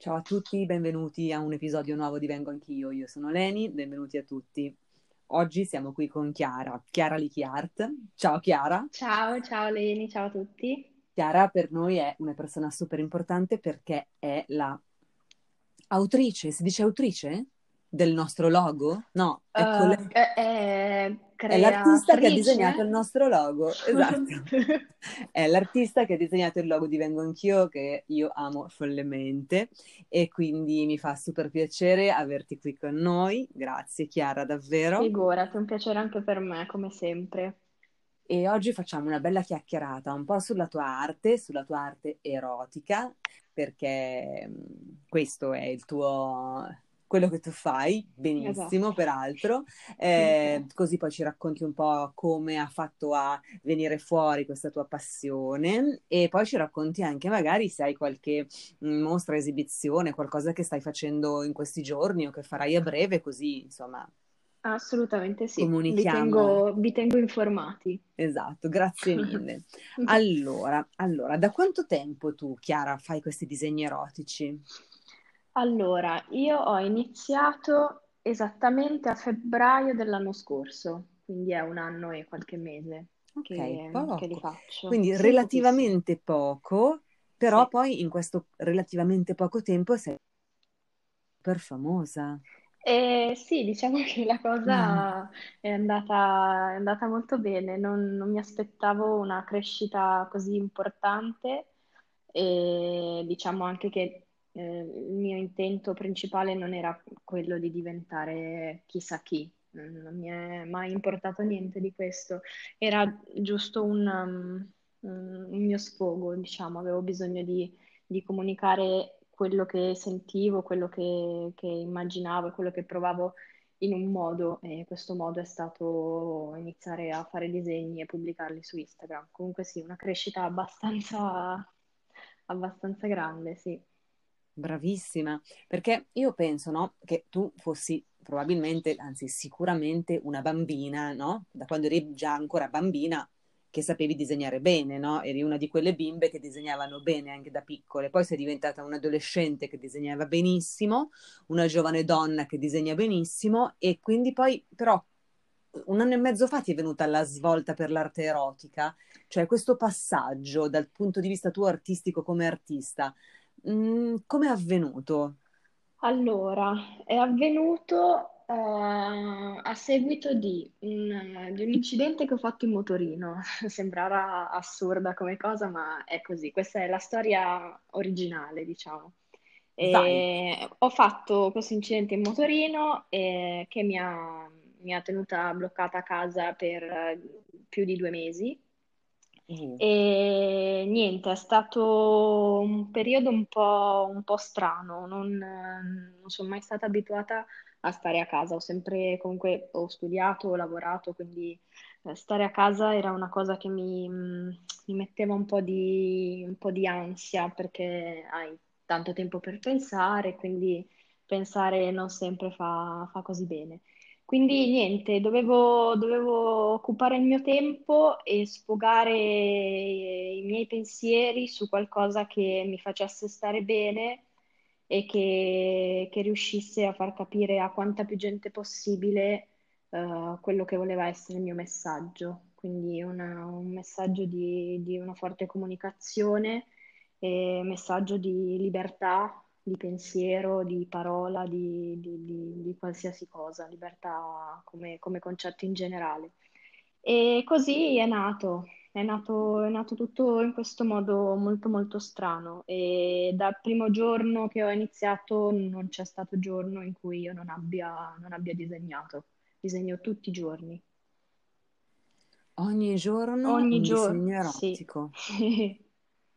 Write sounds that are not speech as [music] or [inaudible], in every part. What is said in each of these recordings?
Ciao a tutti, benvenuti a un episodio nuovo di Vengo Anch'io. Io sono Leni, benvenuti a tutti. Oggi siamo qui con Chiara, Chiara Lichi Art. Ciao Chiara. Ciao, ciao Leni, ciao a tutti. Chiara per noi è una persona super importante perché è la autrice, si dice autrice? Del nostro logo? No, è, uh, col... è, è, è l'artista che ha disegnato il nostro logo, [laughs] esatto. [laughs] è l'artista che ha disegnato il logo di Vengo Anch'io che io amo follemente e quindi mi fa super piacere averti qui con noi. Grazie Chiara, davvero. Figurati, è un piacere anche per me, come sempre. E oggi facciamo una bella chiacchierata un po' sulla tua arte, sulla tua arte erotica, perché questo è il tuo quello che tu fai, benissimo esatto. peraltro, eh, così poi ci racconti un po' come ha fatto a venire fuori questa tua passione e poi ci racconti anche magari se hai qualche mostra, esibizione, qualcosa che stai facendo in questi giorni o che farai a breve, così insomma. Assolutamente sì, vi tengo, vi tengo informati. Esatto, grazie mille. [laughs] allora, allora, da quanto tempo tu, Chiara, fai questi disegni erotici? Allora, io ho iniziato esattamente a febbraio dell'anno scorso, quindi è un anno e qualche mese Ok, che, che li faccio. Quindi Sì, relativamente poco, però Sì. poi in questo relativamente poco tempo sei super famosa. E sì, diciamo [laughs] che la Mm. cosa è andata, è andata molto bene, non, non mi aspettavo una crescita così importante e diciamo anche che eh, il mio intento principale non era quello di diventare chissà chi, non mi è mai importato niente di questo, era giusto un, um, un mio sfogo, diciamo, avevo bisogno di, di comunicare quello che sentivo, quello che, che immaginavo quello che provavo in un modo, e questo modo è stato iniziare a fare disegni e pubblicarli su Instagram. Comunque sì, una crescita abbastanza, abbastanza grande, sì. Bravissima, perché io penso, no, che tu fossi probabilmente, anzi sicuramente una bambina, no? Da quando eri già ancora bambina, che sapevi disegnare bene, no? Eri una di quelle bimbe che disegnavano bene anche da piccole. Poi sei diventata un'adolescente che disegnava benissimo, una giovane donna che disegna benissimo e quindi poi però un anno e mezzo fa ti è venuta la svolta per l'arte erotica, cioè questo passaggio dal punto di vista tuo artistico come artista Mm, come è avvenuto? Allora, è avvenuto eh, a seguito di un, di un incidente che ho fatto in motorino. [laughs] Sembrava assurda come cosa, ma è così. Questa è la storia originale, diciamo. Ho fatto questo incidente in motorino eh, che mi ha, mi ha tenuta bloccata a casa per eh, più di due mesi. Mm. E niente, è stato un periodo un po', un po' strano, non, non sono mai stata abituata a stare a casa, ho sempre comunque ho studiato, ho lavorato, quindi eh, stare a casa era una cosa che mi, mi metteva un po' di, un po' di ansia perché hai tanto tempo per pensare, quindi pensare non sempre fa, fa così bene. Quindi niente, dovevo, dovevo occupare il mio tempo e sfogare i miei pensieri su qualcosa che mi facesse stare bene e che, che riuscisse a far capire a quanta più gente possibile uh, quello che voleva essere il mio messaggio. Quindi una, un messaggio di, di una forte comunicazione e messaggio di libertà di pensiero, di parola, di, di, di, di qualsiasi cosa, libertà come, come, concetto in generale. E così è nato, è nato, è nato tutto in questo modo molto molto strano e dal primo giorno che ho iniziato non c'è stato giorno in cui io non abbia, non abbia disegnato, disegno tutti i giorni. Ogni giorno Ogni un giorno, disegno erotico. sì. [laughs]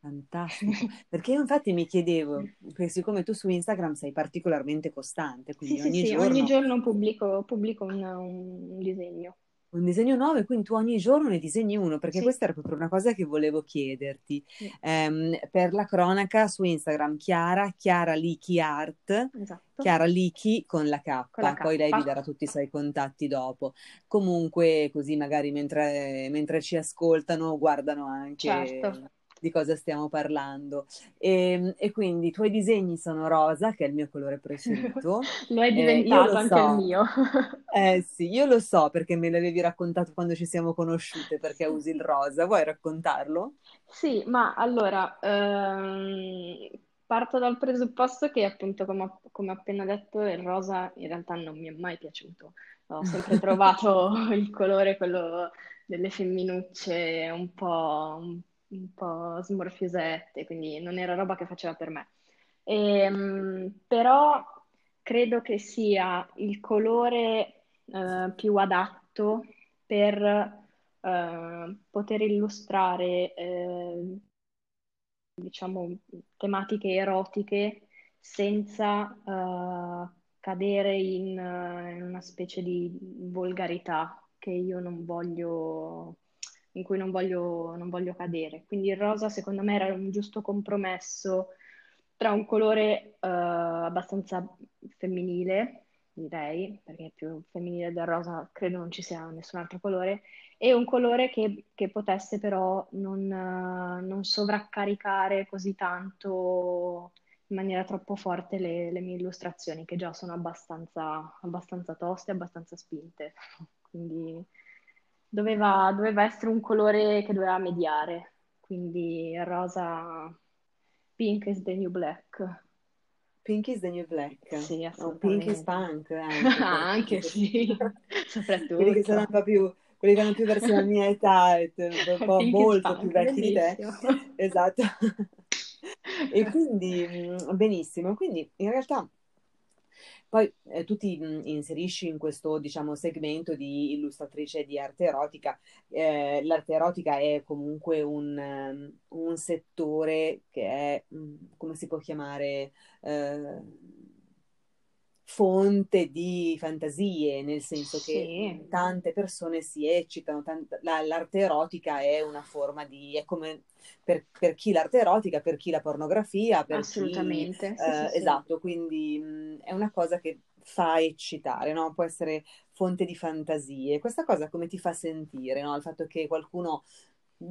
Fantastico, perché io infatti mi chiedevo, perché siccome tu su Instagram sei particolarmente costante, quindi sì, ogni sì, ogni giorno giorno pubblico, pubblico un, un disegno. un disegno nuovo e quindi tu ogni giorno ne disegni uno, perché Sì, questa era proprio una cosa che volevo chiederti. sì, Ehm, per la cronaca su Instagram, Chiara, Chiara Lichi Art, esatto, Chiara Lichi con la K, con la poi lei vi K. darà [laughs] tutti i suoi contatti dopo. Comunque, così magari mentre, mentre ci ascoltano, guardano Certo, anche di cosa stiamo parlando. E, ehm, e, quindi i tuoi disegni sono rosa, che è il mio colore preferito. [laughs] lo è diventato eh, lo anche so. il mio. [laughs] eh sì, io lo so perché me l'avevi raccontato quando ci siamo conosciute, perché usi il rosa. Vuoi raccontarlo? Sì, ma allora... Ehm parto dal presupposto che appunto, come, come appena detto, il rosa in realtà non mi è mai piaciuto. Ho sempre trovato [laughs] il colore, quello delle femminucce, un po', un, un po' smorfiosette, quindi non era roba che faceva per me. E, ehm, però credo che sia il colore eh, più adatto per eh, poter illustrare eh, diciamo, tematiche erotiche senza uh, cadere in, uh, in, una specie di volgarità che io non voglio, in cui non voglio, non voglio cadere. Quindi il rosa secondo me era un giusto compromesso tra un colore uh, abbastanza femminile, direi, perché più femminile del rosa credo non ci sia nessun altro colore, e un colore che, che potesse però non, non, sovraccaricare così tanto in maniera troppo forte le, le mie illustrazioni, che già sono abbastanza, abbastanza toste, abbastanza spinte. [laughs] Quindi doveva, doveva essere un colore che doveva mediare, quindi rosa, pink is the new black. Pink is the new black. Sì, assolutamente. Oh, pink is punk [laughs] anche. anche [laughs] sì, soprattutto. Quelli che sono un po' più quelli che hanno più verso la mia età, un [laughs] po' molto più vecchi di te. Esatto. e quindi, mm, benissimo. Quindi, in realtà, poi eh, tu ti mh, mm, inserisci in questo, diciamo, segmento di illustratrice di arte erotica. Eh, l'arte erotica è comunque un, um, un settore che è, mh, mm, come si può chiamare, eh, fonte di fantasie, nel senso sì. che tante persone si eccitano, tant- la, l'arte erotica è una forma di, è come per, per, chi l'arte erotica, per chi la pornografia, per Assolutamente. Chi, eh, sì, esatto, quindi mh, è una cosa che fa eccitare, no? può essere fonte di fantasie. Questa cosa come ti fa sentire, no? il fatto che qualcuno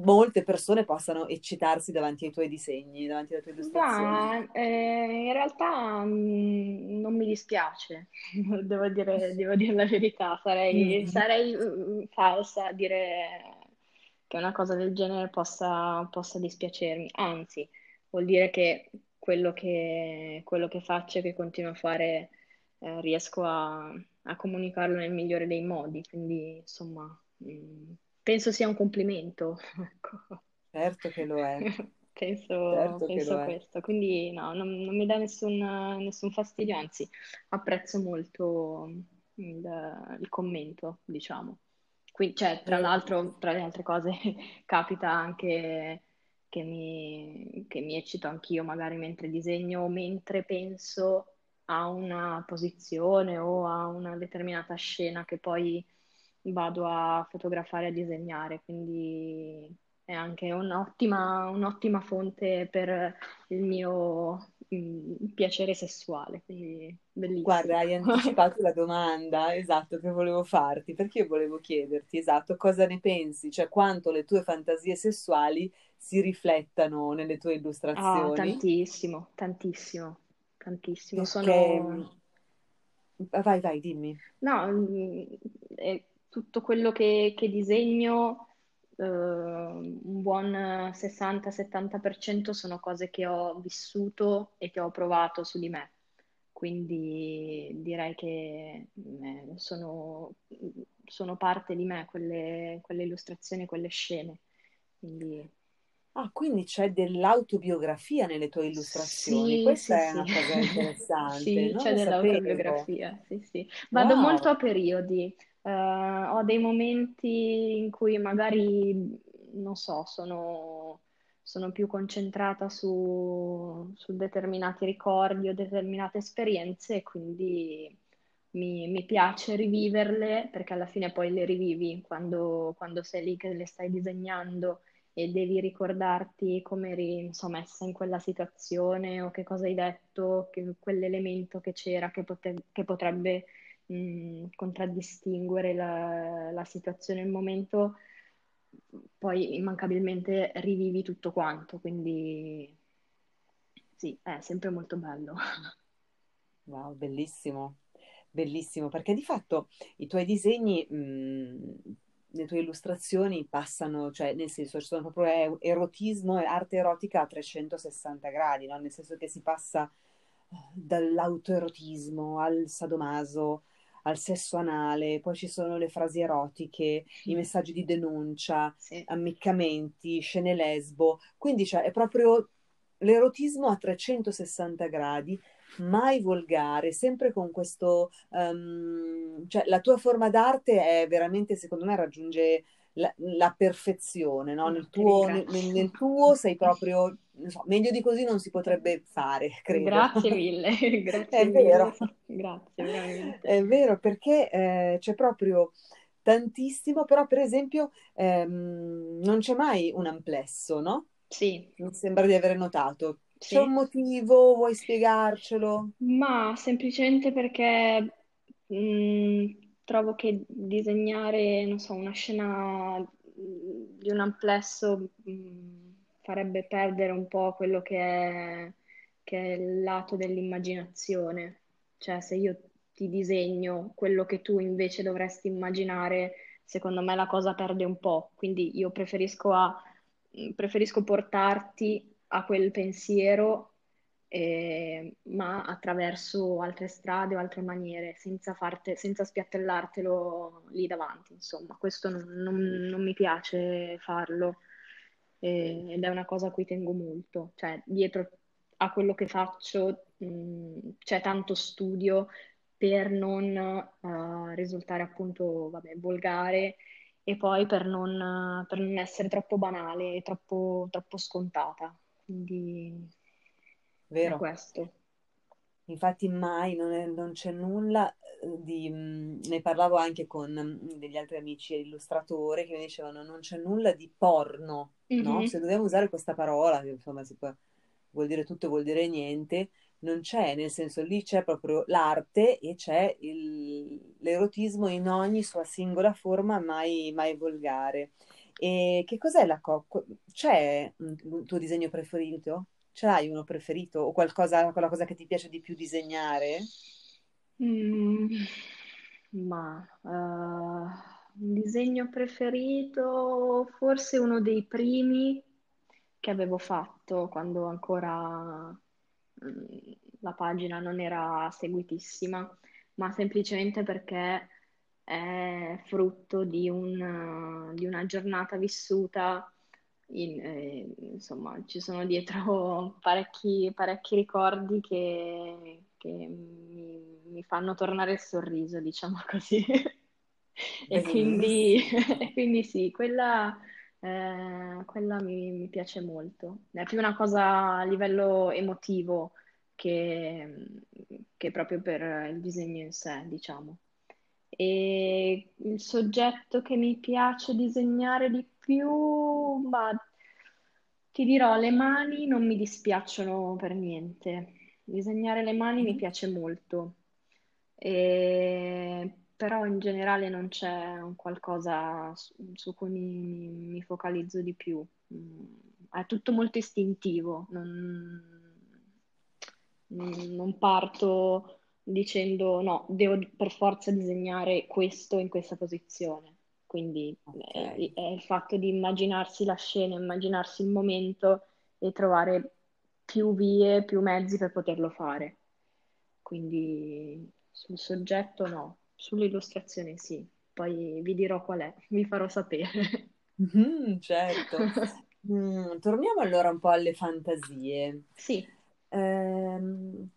molte persone possano eccitarsi davanti ai tuoi disegni, davanti alle tue illustrazioni? Ma, eh, in realtà mh, mm, non mi dispiace, [laughs] devo dire, [laughs] devo dire la verità, sarei, mm. sarei uh, falsa a dire che una cosa del genere possa, possa dispiacermi, anzi, vuol dire che quello che, quello che faccio e che continuo a fare eh, riesco a, a, comunicarlo nel migliore dei modi, quindi insomma... Mh, penso sia un complimento. Ecco. Certo che lo è. [laughs] penso, certo penso a questo. Quindi no, non, non mi dà nessun, nessun, fastidio, anzi apprezzo molto il, il commento, diciamo. Quindi, cioè, tra l'altro, tra le altre cose, [laughs] capita anche che mi, che mi eccito anch'io, magari mentre disegno o mentre penso a una posizione o a una determinata scena che poi vado a fotografare e a disegnare, quindi è anche un'ottima, un'ottima fonte per il mio mh, mm, piacere sessuale, quindi bellissimo. Guarda, hai anticipato la domanda, esatto, che volevo farti, perché io volevo chiederti, esatto, cosa ne pensi, cioè quanto le tue fantasie sessuali si riflettano nelle tue illustrazioni? Oh, tantissimo, tantissimo, tantissimo. Perché... Sono... Vai, vai, dimmi. No, mm, è tutto quello che, che disegno, eh, un buon 60-70% sono cose che ho vissuto e che ho provato su di me. Quindi direi che eh, sono, sono, parte di me quelle, quelle illustrazioni, quelle scene. Quindi... Ah, quindi c'è dell'autobiografia nelle tue illustrazioni. Sì, Questa sì, è una cosa interessante. [laughs] sì, c'è dell'autobiografia, sì, sì. Vado wow. molto a periodi. Uh, ho dei momenti in cui magari, non so, sono, sono più concentrata su, su, determinati ricordi o determinate esperienze e quindi mi, mi, piace riviverle perché alla fine poi le rivivi quando, quando sei lì che le stai disegnando e devi ricordarti come eri insomma, messa in quella situazione o che cosa hai detto, che, quell'elemento che c'era che, pote- che potrebbe mh, contraddistinguere la, la situazione, il momento, poi immancabilmente rivivi tutto quanto, quindi sì, è sempre molto bello. Wow, bellissimo, bellissimo, perché di fatto i tuoi disegni, mh, le tue illustrazioni passano, cioè nel senso ci sono proprio erotismo e arte erotica a 360 gradi, no? Nel senso che si passa eh, dall'autoerotismo al sadomaso, al sesso anale, poi ci sono le frasi erotiche, i messaggi di denuncia, sì. ammiccamenti, scene lesbo, quindi cioè, è proprio l'erotismo a 360 gradi, mai volgare, sempre con questo, um, cioè la tua forma d'arte è veramente, secondo me, raggiunge la, la perfezione, no? nel, tuo, nel, nel, tuo sei proprio, so, meglio di così non si potrebbe fare, [laughs] credo. Grazie mille, [laughs] grazie è mille. vero. Grazie, veramente. È vero, perché eh, c'è proprio tantissimo, però per esempio ehm, non c'è mai un amplesso, no? Sì. Mi sembra di aver notato. C'è un motivo? Vuoi spiegarcelo? Ma semplicemente perché mh, mm, trovo che disegnare, non so, una scena di un amplesso mh, mm, farebbe perdere un po' quello che è, che è il lato dell'immaginazione. Cioè, se io ti disegno quello che tu invece dovresti immaginare, secondo me la cosa perde un po'. Quindi io preferisco, a, preferisco portarti a quel pensiero, eh, ma attraverso altre strade o altre maniere, senza, farte, senza spiattellartelo lì davanti. Insomma, questo non, non, non mi piace farlo eh, ed è una cosa a cui tengo molto. Cioè, dietro a quello che faccio mh, c'è tanto studio per non uh, risultare appunto vabbè, volgare e poi per non, per non essere troppo banale e troppo, troppo scontata. Quindi Vero. è questo. Infatti mai non, è, non c'è nulla eh, di... Mm, ne parlavo anche con mm, degli altri amici illustratori che mi dicevano non c'è nulla di porno, mm-hmm. no? Se dobbiamo usare questa parola, che insomma si può, vuol dire tutto, vuol dire niente, non c'è, nel senso lì c'è proprio l'arte e c'è il, l'erotismo in ogni sua singola forma, mai, mai volgare. E che cos'è la cocco? C'è un tuo disegno preferito? Ce l'hai uno preferito o qualcosa, quella cosa che ti piace di più disegnare? Mm, ma uh, un disegno preferito, forse uno dei primi che avevo fatto quando ancora mm, la pagina non era seguitissima, ma semplicemente perché è frutto di, un, di una giornata vissuta in, eh, insomma, ci sono dietro [laughs] parecchi, parecchi ricordi che, che mi, mi, fanno tornare il sorriso, diciamo [laughs] così. e, quindi, [laughs] quindi, sì, quella, eh, quella mi, mi, piace molto. È più una cosa a livello emotivo che, che proprio per il disegno in sé, diciamo. E il soggetto che mi piace disegnare di più, ma ti dirò, le mani non mi dispiacciono per niente. Disegnare le mani mi mm-hmm. piace molto, e... però in generale non c'è un qualcosa su, su cui mi, mi, focalizzo di più. Mm, è tutto molto istintivo, non, non parto dicendo no, devo per forza disegnare questo in questa posizione. Quindi okay. è, è, il fatto di immaginarsi la scena, immaginarsi il momento e trovare più vie, più mezzi per poterlo fare. Quindi sul soggetto no, sull'illustrazione sì. Poi vi dirò qual è, [laughs] vi farò sapere. Mm, [laughs] certo. Mm, torniamo allora un po' alle fantasie. Sì. Ehm,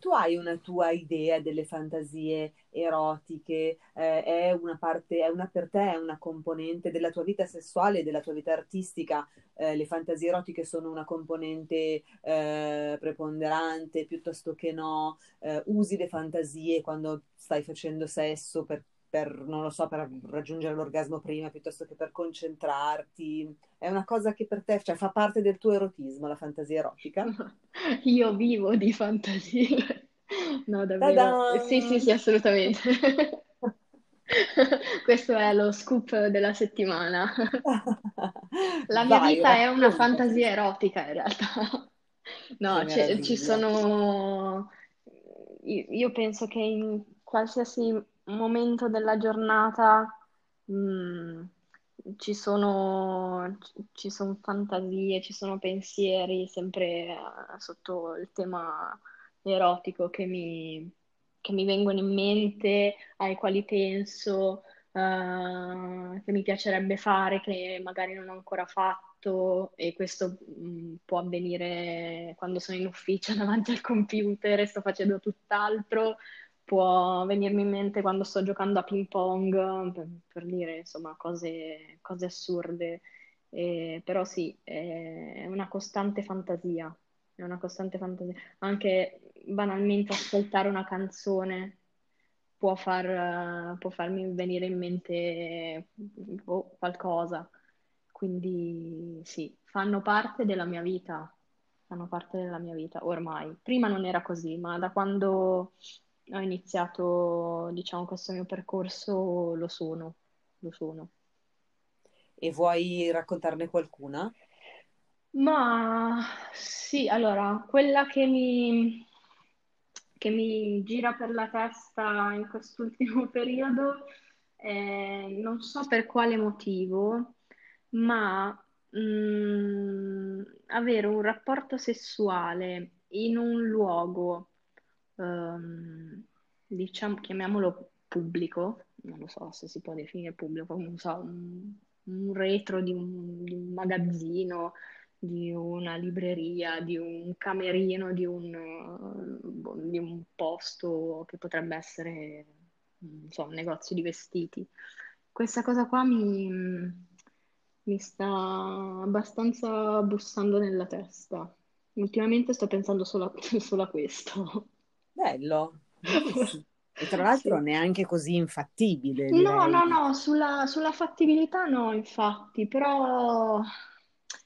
tu hai una tua idea delle fantasie erotiche, eh, è una parte, è una per te, è una componente della tua vita sessuale della tua vita artistica, eh, le fantasie erotiche sono una componente eh, preponderante piuttosto che no, eh, usi le fantasie quando stai facendo sesso per per, non lo so, per raggiungere l'orgasmo prima piuttosto che per concentrarti. È una cosa che per te, cioè, fa parte del tuo erotismo, la fantasia erotica? [laughs] Io vivo di fantasie. No, davvero. Ta-da! Sì, sì, sì, assolutamente. [laughs] Questo è lo scoop della settimana. [laughs] La mia Vai, vita è una fantasia erotica in realtà. No, ci ci meraviglia. sono... Io penso che in qualsiasi momento della giornata mm, ci sono, ci sono fantasie, ci sono pensieri, sempre eh, sotto il tema erotico che mi, che mi vengono in mente, ai quali penso, eh, che mi piacerebbe fare, che magari non ho ancora fatto, e questo mh, può avvenire quando sono in ufficio [laughs] davanti al computer e sto facendo tutt'altro, può venirmi in mente quando sto giocando a ping pong, per, per dire insomma cose, cose assurde. Eh, però sì, è una costante fantasia, è una costante fantasia. Anche banalmente ascoltare una canzone può far, può farmi venire in mente boh, qualcosa. Quindi sì, fanno parte della mia vita, fanno parte della mia vita ormai. Prima non era così, ma da quando ho iniziato, diciamo, questo mio percorso lo sono, lo sono. E vuoi raccontarne qualcuna? Ma sì, allora, quella che mi, che mi gira per la testa in quest'ultimo [laughs] periodo, eh, non so per quale motivo, ma mm, avere un rapporto sessuale in un luogo, ehm, diciamo, chiamiamolo pubblico, non lo so se si può definire pubblico, so, un, un retro di un di un magazzino di una libreria, di un camerino, di un, boh, di un posto che potrebbe essere, so, un negozio di vestiti. Questa cosa qua mi, mi sta abbastanza bussando nella testa. Ultimamente sto pensando solo a, [laughs] solo a questo. Bello. [laughs] E tra l'altro Sì. neanche così infattibile, No, direi. no, no, sulla, sulla fattibilità no, infatti, però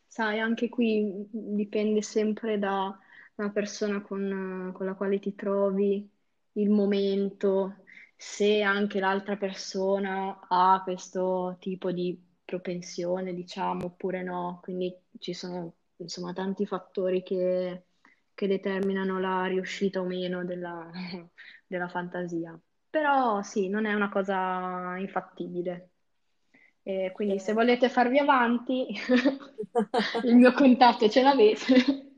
sai, anche qui dipende sempre da una persona con, con la quale ti trovi, il momento, se anche l'altra persona ha questo tipo di propensione, diciamo, oppure no. Quindi ci sono, insomma, tanti fattori che, che determinano la riuscita o meno della [laughs] della fantasia. Però sì, non è una cosa infattibile. E quindi se Eh, volete farvi avanti, [laughs] il mio contatto ce l'avete.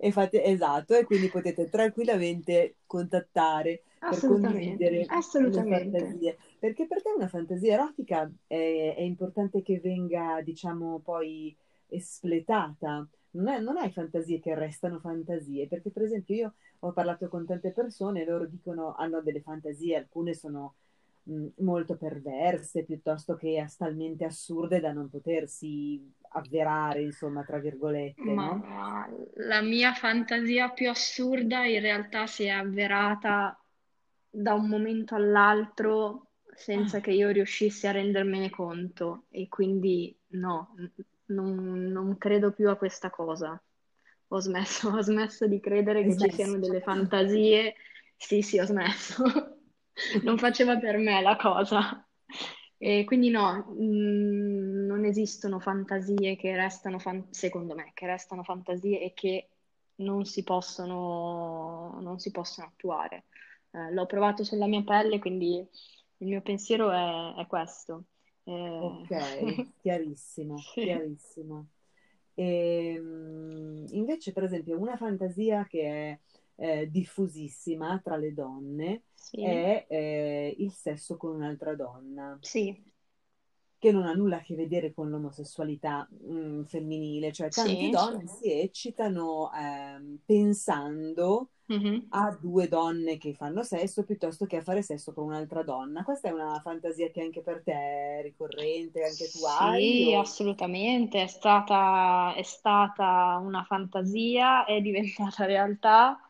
E fate, esatto, e quindi potete tranquillamente contattare per condividere le assolutamente. fantasie. Perché per te una fantasia erotica è, è importante che venga, diciamo, poi espletata. Non è- non hai fantasie che restano fantasie, perché per esempio io ho parlato con tante persone e loro dicono hanno delle fantasie, alcune sono mh, molto perverse, piuttosto che talmente assurde da non potersi avverare, insomma, tra virgolette, no? Ma la mia fantasia più assurda in realtà si è avverata da un momento all'altro senza che io riuscissi a rendermene conto e quindi no, non, non credo più a questa cosa. Ho smesso, [laughs] ho smesso di credere che ci siano delle fantasie. Sì, sì, ho smesso. [laughs] Non faceva per me la cosa. E quindi no, mh, non esistono fantasie che restano, fan- secondo me, che restano fantasie e che non si possono, non si possono attuare. Eh, l'ho provato sulla mia pelle, quindi il mio pensiero è, è questo. Eh, Ok, [laughs] chiarissimo, sì, chiarissimo. E, invece, per esempio, una fantasia che è eh, diffusissima tra le donne sì, è eh, il sesso con un'altra donna. sì, che non ha nulla a che vedere con l'omosessualità mm, femminile, cioè tante sì, donne si eccitano ehm, pensando mhm. a due donne che fanno sesso piuttosto che a fare sesso con un'altra donna. Questa è una fantasia che anche per te è ricorrente, anche tu hai? Sì, O... assolutamente, è stata, è stata una fantasia, è diventata realtà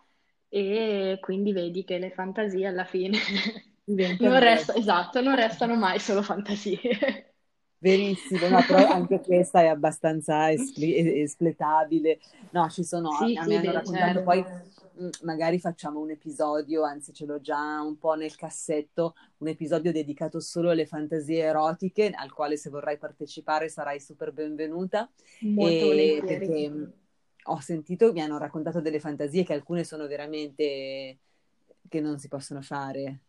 e quindi vedi che le fantasie alla fine [laughs] non resta, esatto, non restano mai solo fantasie. Verissimo, no, però anche questa è abbastanza espli- espletabile. No, ci sono, Sì, a sì, me hanno raccontato poi, certo. mm, magari facciamo un episodio, anzi ce l'ho già un po' nel cassetto, un episodio dedicato solo alle fantasie erotiche, al quale se vorrai partecipare sarai super benvenuta, Molto e perché mm, ho sentito, mi hanno raccontato delle fantasie che alcune sono veramente che non si possono fare.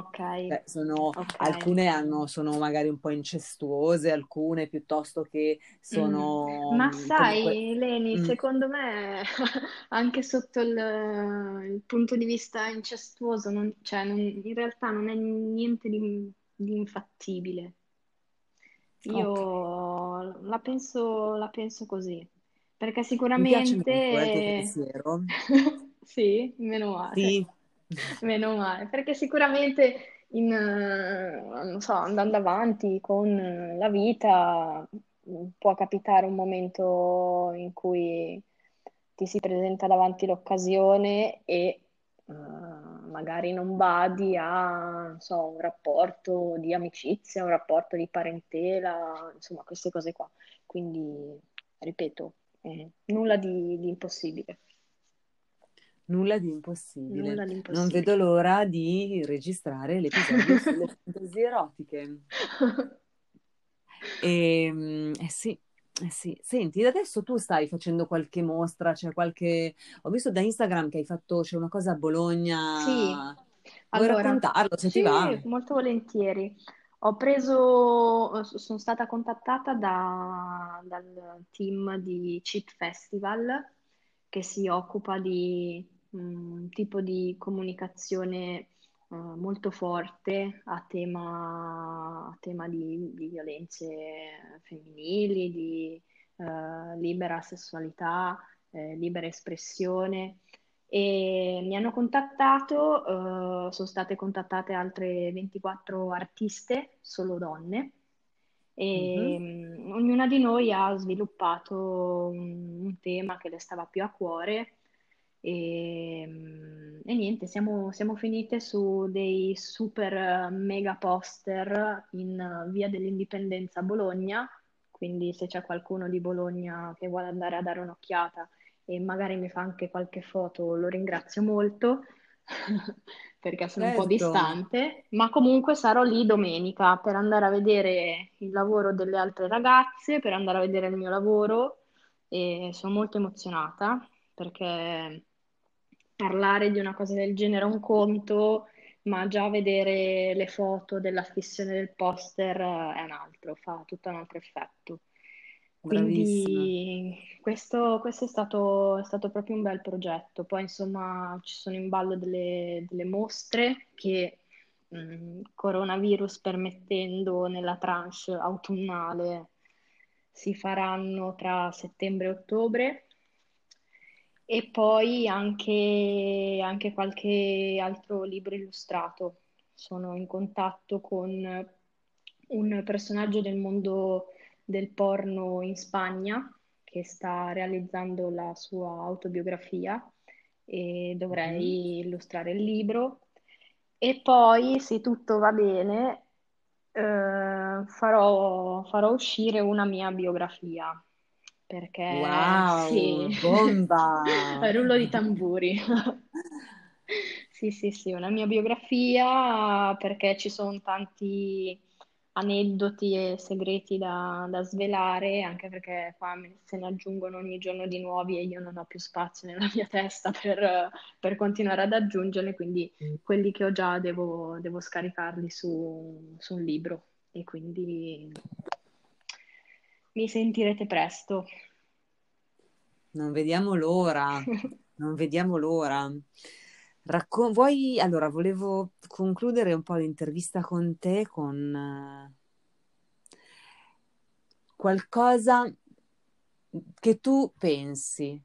Ok, Cioè, sono, ok. alcune hanno, sono magari un po' incestuose, alcune piuttosto che Mm. sono Ma mm, comunque... sai, Leni, Mm, secondo me [laughs] anche sotto il, il punto di vista incestuoso, non- cioè, non- in realtà non è niente di, di infattibile. Io la penso, la penso così, perché mi piace molto eh, il tuo sicuramente pensiero. [laughs] sì, meno male, Sì, [laughs] meno male, perché sicuramente in, eh, non so, andando avanti con la vita mh, può capitare un momento in cui ti si presenta davanti l'occasione e eh, magari non badi a, non so, un rapporto di amicizia, un rapporto di parentela, insomma, queste cose qua. Quindi, ripeto, eh, nulla di, di impossibile, nulla di impossibile. nulla di Non impossibile. vedo l'ora di registrare l'episodio sulle [laughs] fantasie erotiche. [laughs] E, mm, eh sì, eh sì. Senti, adesso tu stai facendo qualche mostra, c'è qualche... Ho visto da Instagram che hai fatto, c'è una cosa a Sì, Bologna. Vuoi allora, raccontarlo se ti sì, va? molto volentieri. Ho preso, sono stata contattata da- dal team di Cheat Festival che si occupa di un tipo di comunicazione eh, molto forte a tema, a tema di, di violenze femminili, di eh, libera sessualità, eh, libera espressione e mi hanno contattato, eh, sono state contattate altre 24 artiste, solo donne, e Mhm. mm, ognuna di noi ha sviluppato un, un tema che le stava più a cuore e, mm, e niente, siamo, siamo finite su dei super eh, mega poster in eh, Via dell'Indipendenza a Bologna, quindi se c'è qualcuno di Bologna che vuole andare a dare un'occhiata e magari mi fa anche qualche foto, lo ringrazio molto [laughs] perché sono un po' Certo, distante, ma comunque sarò lì domenica per andare a vedere il lavoro delle altre ragazze, per andare a vedere il mio lavoro. E sono molto emozionata perché parlare di una cosa del genere è un conto, ma già vedere le foto della fissione del poster è un altro, fa tutto un altro effetto. Quindi questo, questo è stato, è stato proprio un bel progetto. Poi insomma ci sono in ballo delle, delle mostre che mh, coronavirus permettendo nella tranche autunnale si faranno tra settembre e ottobre e poi anche, anche qualche altro libro illustrato. Sono in contatto con un personaggio del mondo del porno in Spagna che sta realizzando la sua autobiografia e dovrei illustrare il libro. E poi, se tutto va bene, eh, farò, farò uscire una mia biografia, perché sì, Wow, bomba! [laughs] rullo di tamburi. [laughs] Sì, sì, sì, una mia biografia perché ci sono tanti aneddoti e segreti da, da svelare, anche perché qua se ne aggiungono ogni giorno di nuovi e io non ho più spazio nella mia testa per, per continuare ad aggiungerli, quindi quelli che ho già devo, devo scaricarli su, su un libro e quindi mi sentirete presto. Non vediamo l'ora, [laughs] non vediamo l'ora. Racco- vuoi... Allora, volevo concludere un po' l'intervista con te con eh, qualcosa che tu pensi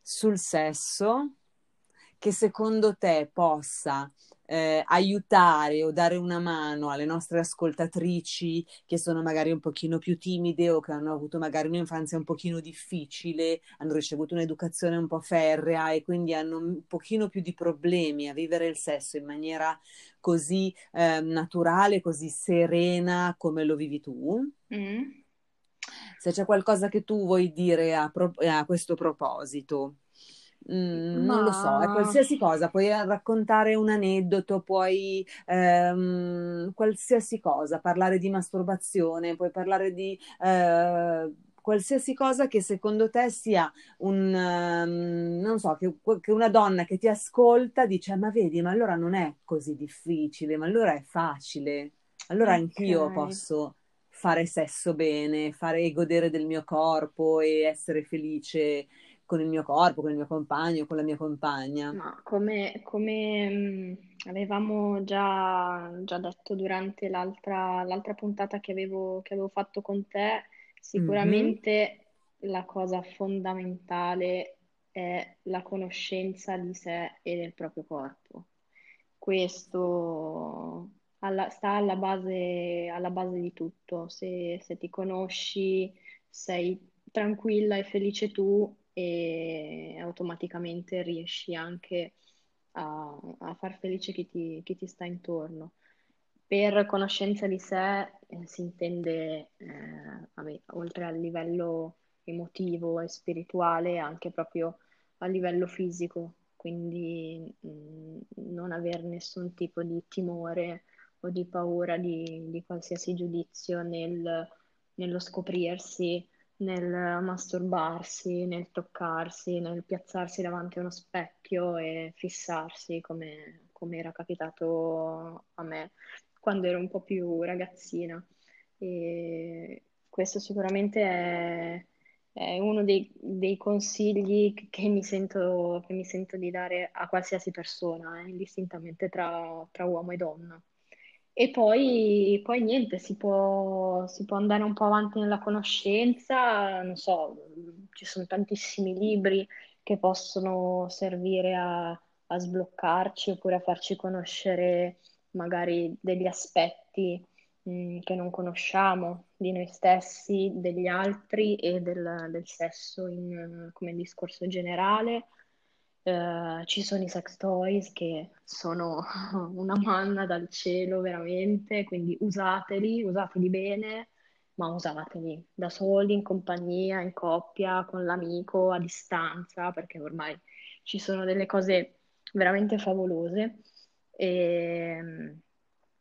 sul sesso che secondo te possa eh, aiutare o dare una mano alle nostre ascoltatrici che sono magari un pochino più timide o che hanno avuto magari un'infanzia un pochino difficile, hanno ricevuto un'educazione un po' ferrea e quindi hanno un pochino più di problemi a vivere il sesso in maniera così eh, naturale, così serena come lo vivi tu? Mm. Se c'è qualcosa che tu vuoi dire a, pro- a questo proposito. Mm, Ma... Non lo so, è qualsiasi cosa, puoi raccontare un aneddoto, puoi ehm, qualsiasi cosa, parlare di masturbazione, puoi parlare di eh, qualsiasi cosa che secondo te sia un, um, non so, che, che, una donna che ti ascolta dice, ma vedi, ma allora non è così difficile, ma allora è facile, allora okay. anch'io posso fare sesso bene, fare godere del mio corpo e essere felice con il mio corpo, con il mio compagno, con la mia compagna. Ma come, come mh, avevamo già, già, detto durante l'altra, l'altra puntata che avevo, che avevo, fatto con te, sicuramente mm-hmm. la cosa fondamentale è la conoscenza di sé e del proprio corpo. Questo alla, sta alla base, alla base, di tutto. Se, se ti conosci, sei tranquilla e felice tu, e automaticamente riesci anche a, a far felice chi ti, chi ti, sta intorno. Per conoscenza di sé eh, si intende, eh, vabbè, oltre al livello emotivo e spirituale, anche proprio a livello fisico, quindi mh, mm, non avere nessun tipo di timore o di paura di, di qualsiasi giudizio nel, nello scoprirsi nel masturbarsi, nel toccarsi, nel piazzarsi davanti a uno specchio e fissarsi come, come era capitato a me quando ero un po' più ragazzina. E questo sicuramente è, è uno dei, dei consigli che mi, sento, che mi, sento, di dare a qualsiasi persona, eh, indistintamente tra, tra uomo e donna. E poi, poi niente, si può, si può andare un po' avanti nella conoscenza, non so, ci sono tantissimi libri che possono servire a, a sbloccarci oppure a farci conoscere magari degli aspetti mh, che non conosciamo di noi stessi, degli altri e del, del sesso in, come discorso generale Uh, ci sono i sex toys che sono [laughs] una manna dal cielo veramente, quindi usateli, usateli bene, ma usateli da soli, in compagnia, in coppia, con l'amico, a distanza, perché ormai ci sono delle cose veramente favolose. E,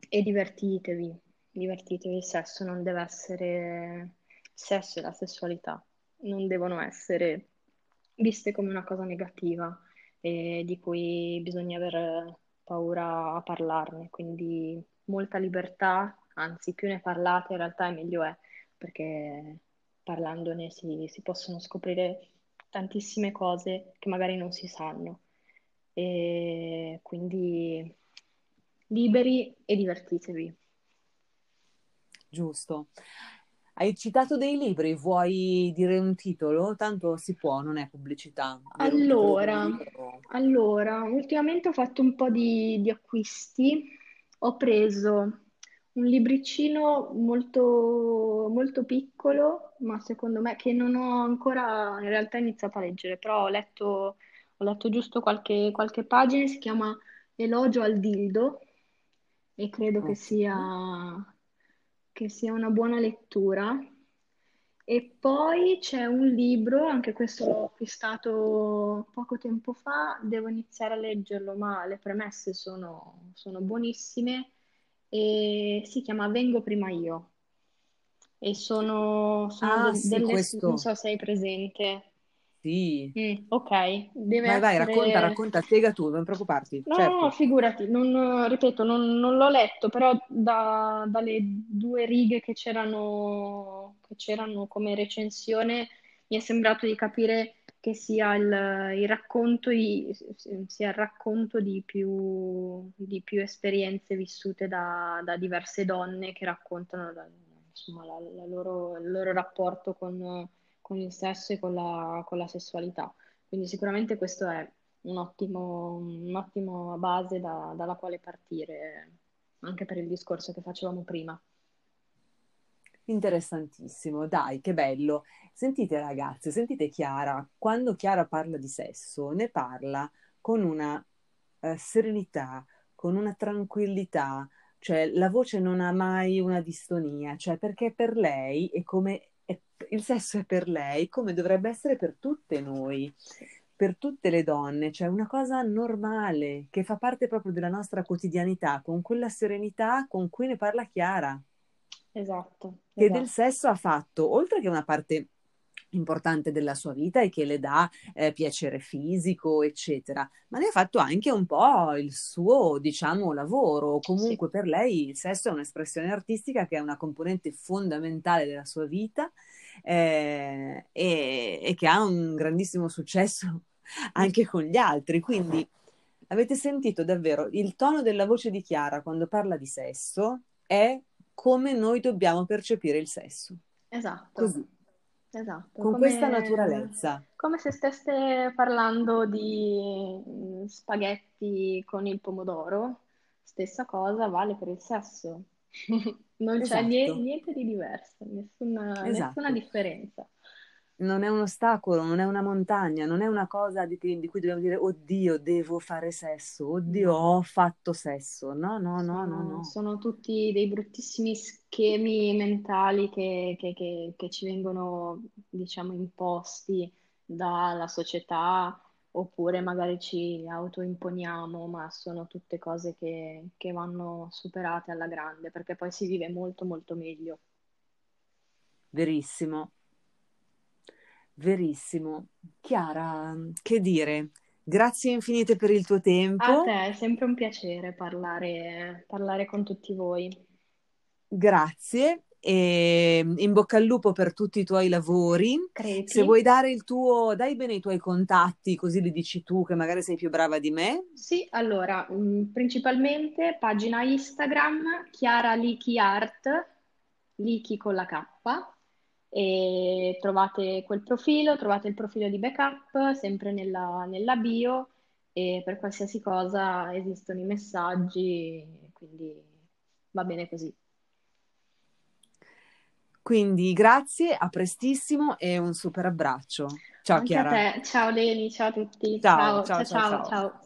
e divertitevi, divertitevi, il sesso non deve essere, il sesso e la sessualità non devono essere viste come una cosa negativa e di cui bisogna avere paura a parlarne, quindi molta libertà, anzi più ne parlate in realtà meglio è, perché parlandone si, si possono scoprire tantissime cose che magari non si sanno. E quindi liberi e divertitevi. Giusto. Hai citato dei libri, vuoi dire un titolo? Tanto si può, non è pubblicità. Allora, allora, ultimamente ho fatto un po' di, di acquisti. Ho preso un libricino molto, molto piccolo, ma secondo me che non ho ancora in realtà iniziato a leggere, però ho letto, ho letto giusto qualche, qualche pagina, si chiama Elogio al dildo e credo che sia che sia una buona lettura. E poi c'è un libro, anche questo l'ho acquistato poco tempo fa, devo iniziare a leggerlo, ma le premesse sono, sono buonissime e si chiama Vengo prima io. E sono, sono ah, de- sì, delle, questo. non so se hai presente, sì. Mm, ok, deve Vai, vai, racconta, essere... racconta, spiega tu, non preoccuparti. No, Certo. no, figurati, non, ripeto, non, non l'ho letto, però da- dalle due righe che c'erano che c'erano come recensione mi è sembrato di capire che sia il, il racconto, i- sia il racconto di più, di più esperienze vissute da, da diverse donne che raccontano la, insomma, la- la loro- il loro rapporto con con il sesso e con la, con la sessualità. Quindi sicuramente questo è, un ottimo, un'ottima base da- dalla quale partire, anche per il discorso che facevamo prima. Interessantissimo, dai, che bello. Sentite ragazze, sentite Chiara, quando Chiara parla di sesso, ne parla con una eh, serenità, con una tranquillità, cioè la voce non ha mai una distonia, cioè perché per lei è come il sesso è per lei come dovrebbe essere per tutte noi, per tutte le donne, cioè una cosa normale che fa parte proprio della nostra quotidianità, con quella serenità con cui ne parla Chiara. Esatto. Che esatto. del sesso ha fatto, oltre che una parte importante della sua vita e che le dà eh, piacere fisico, eccetera, ma ne ha fatto anche un po' il suo, diciamo, lavoro. Comunque sì. per lei il sesso è un'espressione artistica che è una componente fondamentale della sua vita eh, e, e che ha un grandissimo successo [laughs] anche con gli altri. Quindi avete sentito davvero il tono della voce di Chiara quando parla di sesso è come noi dobbiamo percepire il sesso. Esatto. Così. Esatto, con come, questa naturalezza. Come se stesse parlando di mm, spaghetti con il pomodoro, stessa cosa vale per il sesso. [laughs] non esatto. c'è niente, niente di diverso, nessuna, esatto. nessuna differenza non è un ostacolo, non è una montagna, non è una cosa di, di cui dobbiamo dire oddio, devo fare sesso, oddio, ho fatto sesso. No, no, no, no, no. Sono tutti dei bruttissimi schemi mentali che, che, che, che ci vengono, diciamo, imposti dalla società oppure magari ci autoimponiamo, ma sono tutte cose che, che vanno superate alla grande perché poi si vive molto molto meglio. Verissimo, Verissimo. Chiara, che dire? Grazie infinite per il tuo tempo. A te è sempre un piacere parlare, parlare con tutti voi. Grazie e in bocca al lupo per tutti i tuoi lavori. Crepi. Se vuoi dare il tuo, dai bene i tuoi contatti, così li dici tu che magari sei più brava di me. Sì, allora, mh, principalmente pagina Instagram Chiara Liki Art, Liki con la K e trovate quel profilo, trovate il profilo di backup sempre nella, nella bio e per qualsiasi cosa esistono i messaggi, quindi va bene così. Quindi grazie, a prestissimo e un super abbraccio. Ciao Anche Chiara. Ciao Leni, ciao a tutti. ciao, ciao. ciao, ciao. ciao. ciao.